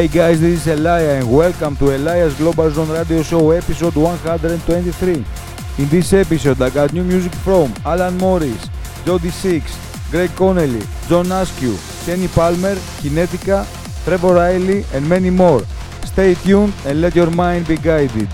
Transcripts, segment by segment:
Hey guys, this is Elia and welcome to Elias Global Zone Radio Show episode 123. In this episode, I got new music from Alan Morris, Jody Six, Greg Connelly, John Askew, Kenny Palmer, Kinetica, Trevor Riley, and many more. Stay tuned and let your mind be guided.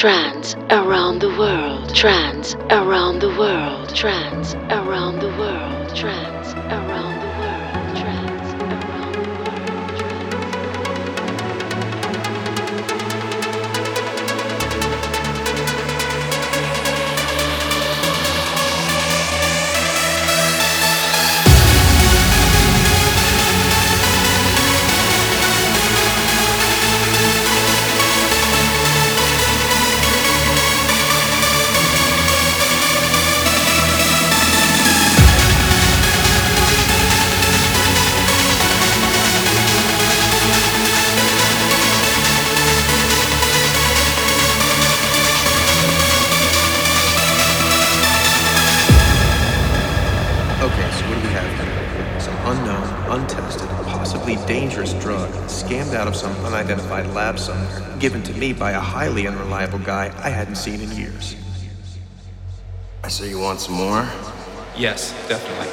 Trance around the world. Trance around the world. Trance around the world. Trance around unidentified lab somewhere, given to me by a highly unreliable guy I hadn't seen in years. I say you want some more? Yes, definitely.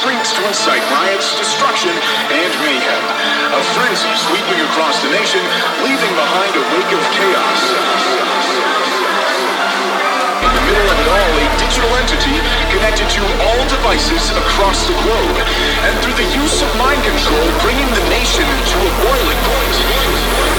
Streets to incite riots, destruction, and mayhem. A frenzy sweeping across the nation, leaving behind a wake of chaos. In the middle of it all, a digital entity connected to all devices across the globe, and through the use of mind control, bringing the nation to a boiling point.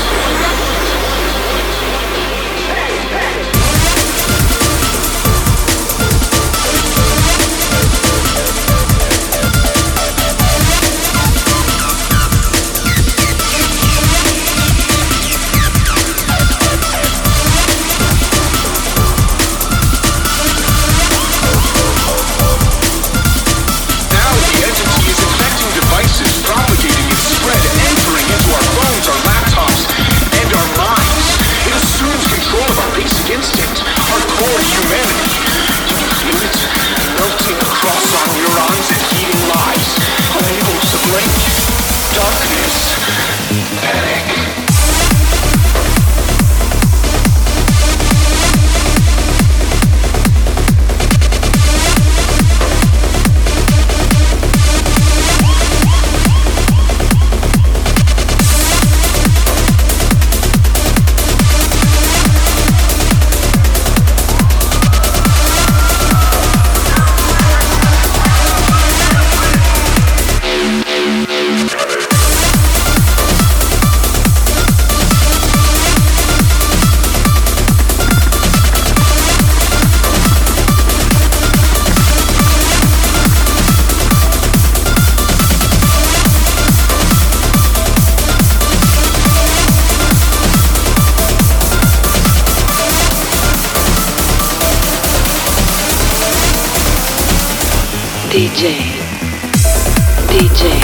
DJ. DJ.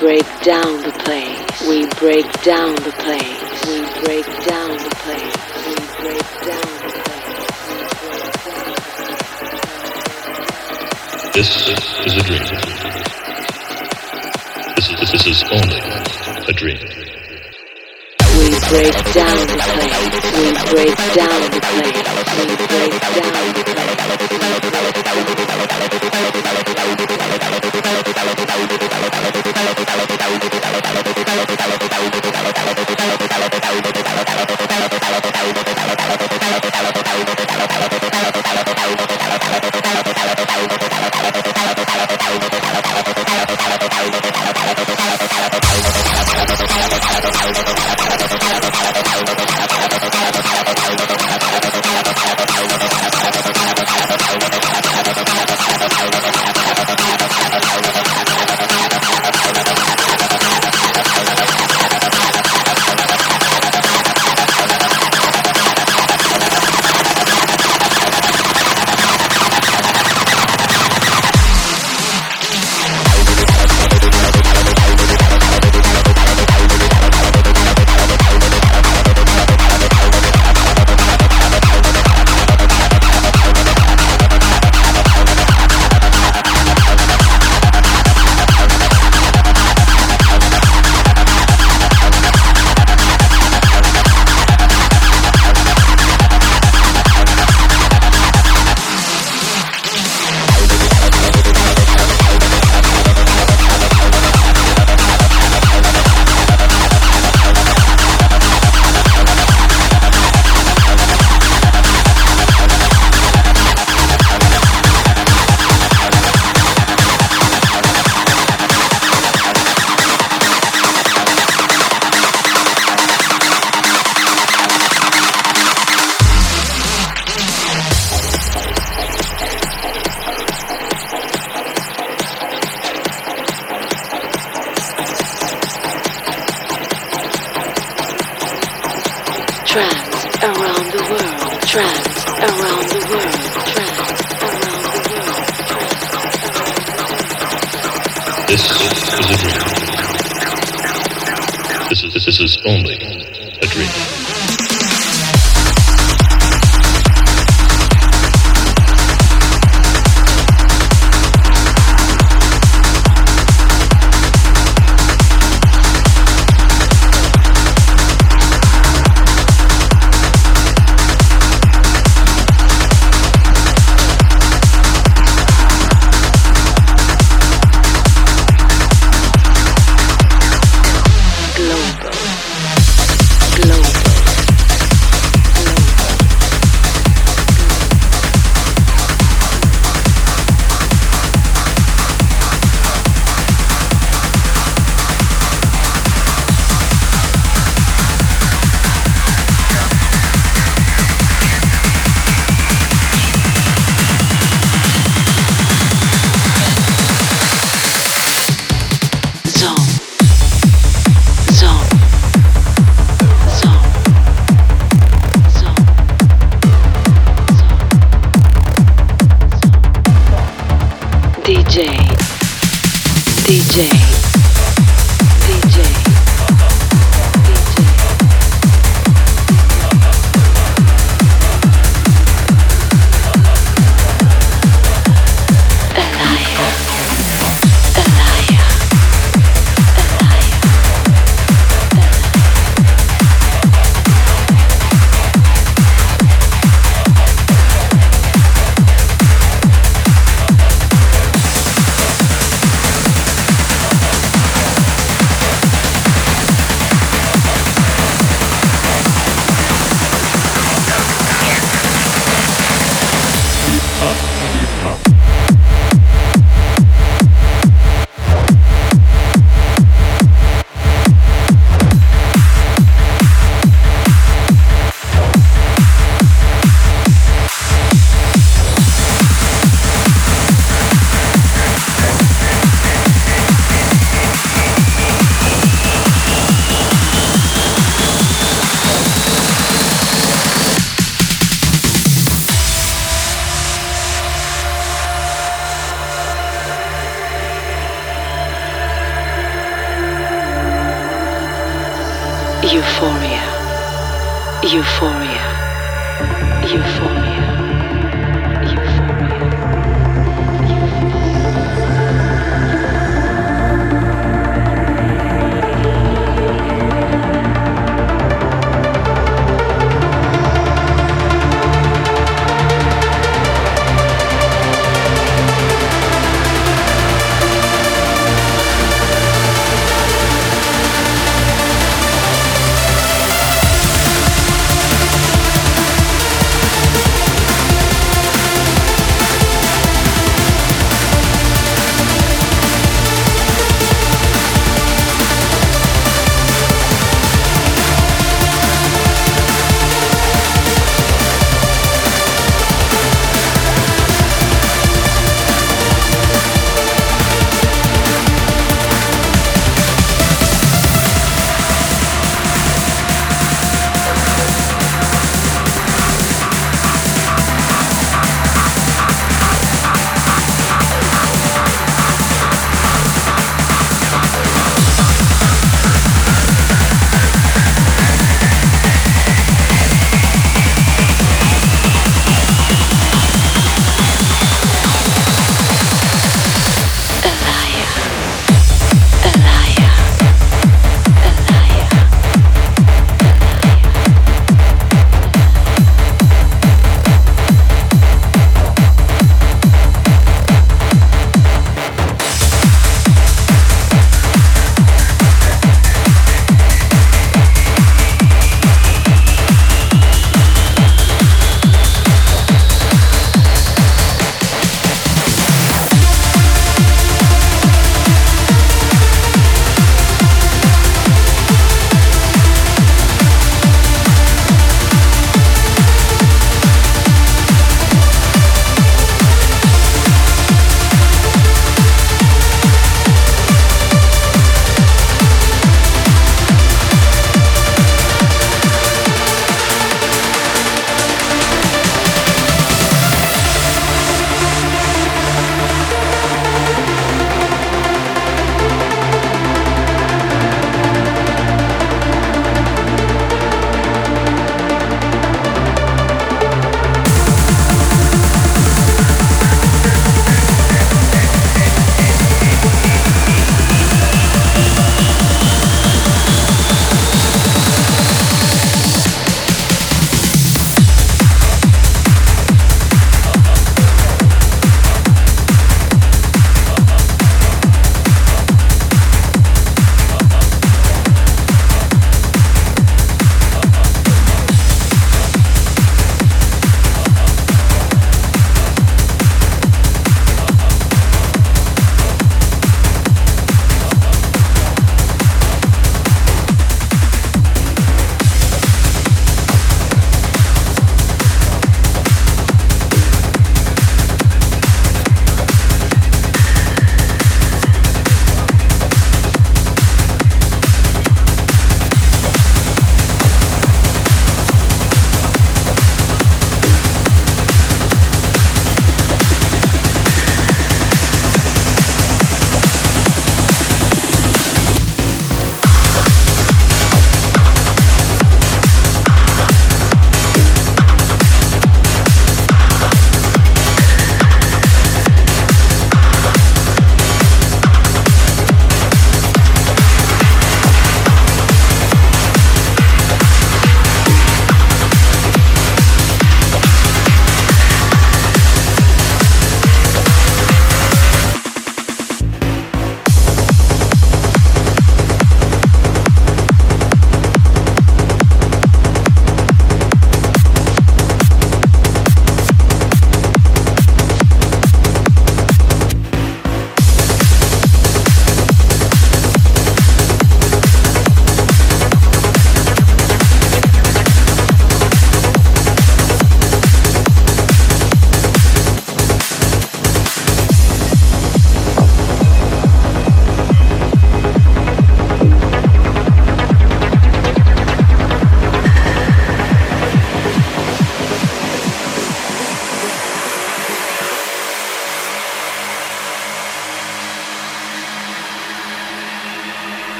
Break down the place. We break down the place. We break down the place. We break down the place. This is a dream. This is, this is only a dream. We break down the place. We break down the place. We break down the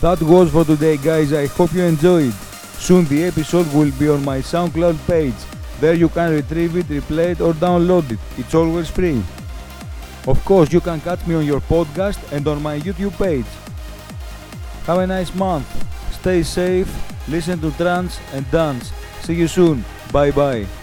That was for today, guys. I hope you enjoyed. Soon the episode will be on my SoundCloud page. There you can retrieve it, replay it, or download it. It's always free. Of course, you can catch me on your podcast and on my YouTube page. Have a nice month. Stay safe, listen to trance and dance. See you soon. Bye bye.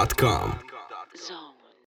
Zone. InsomniaFM.com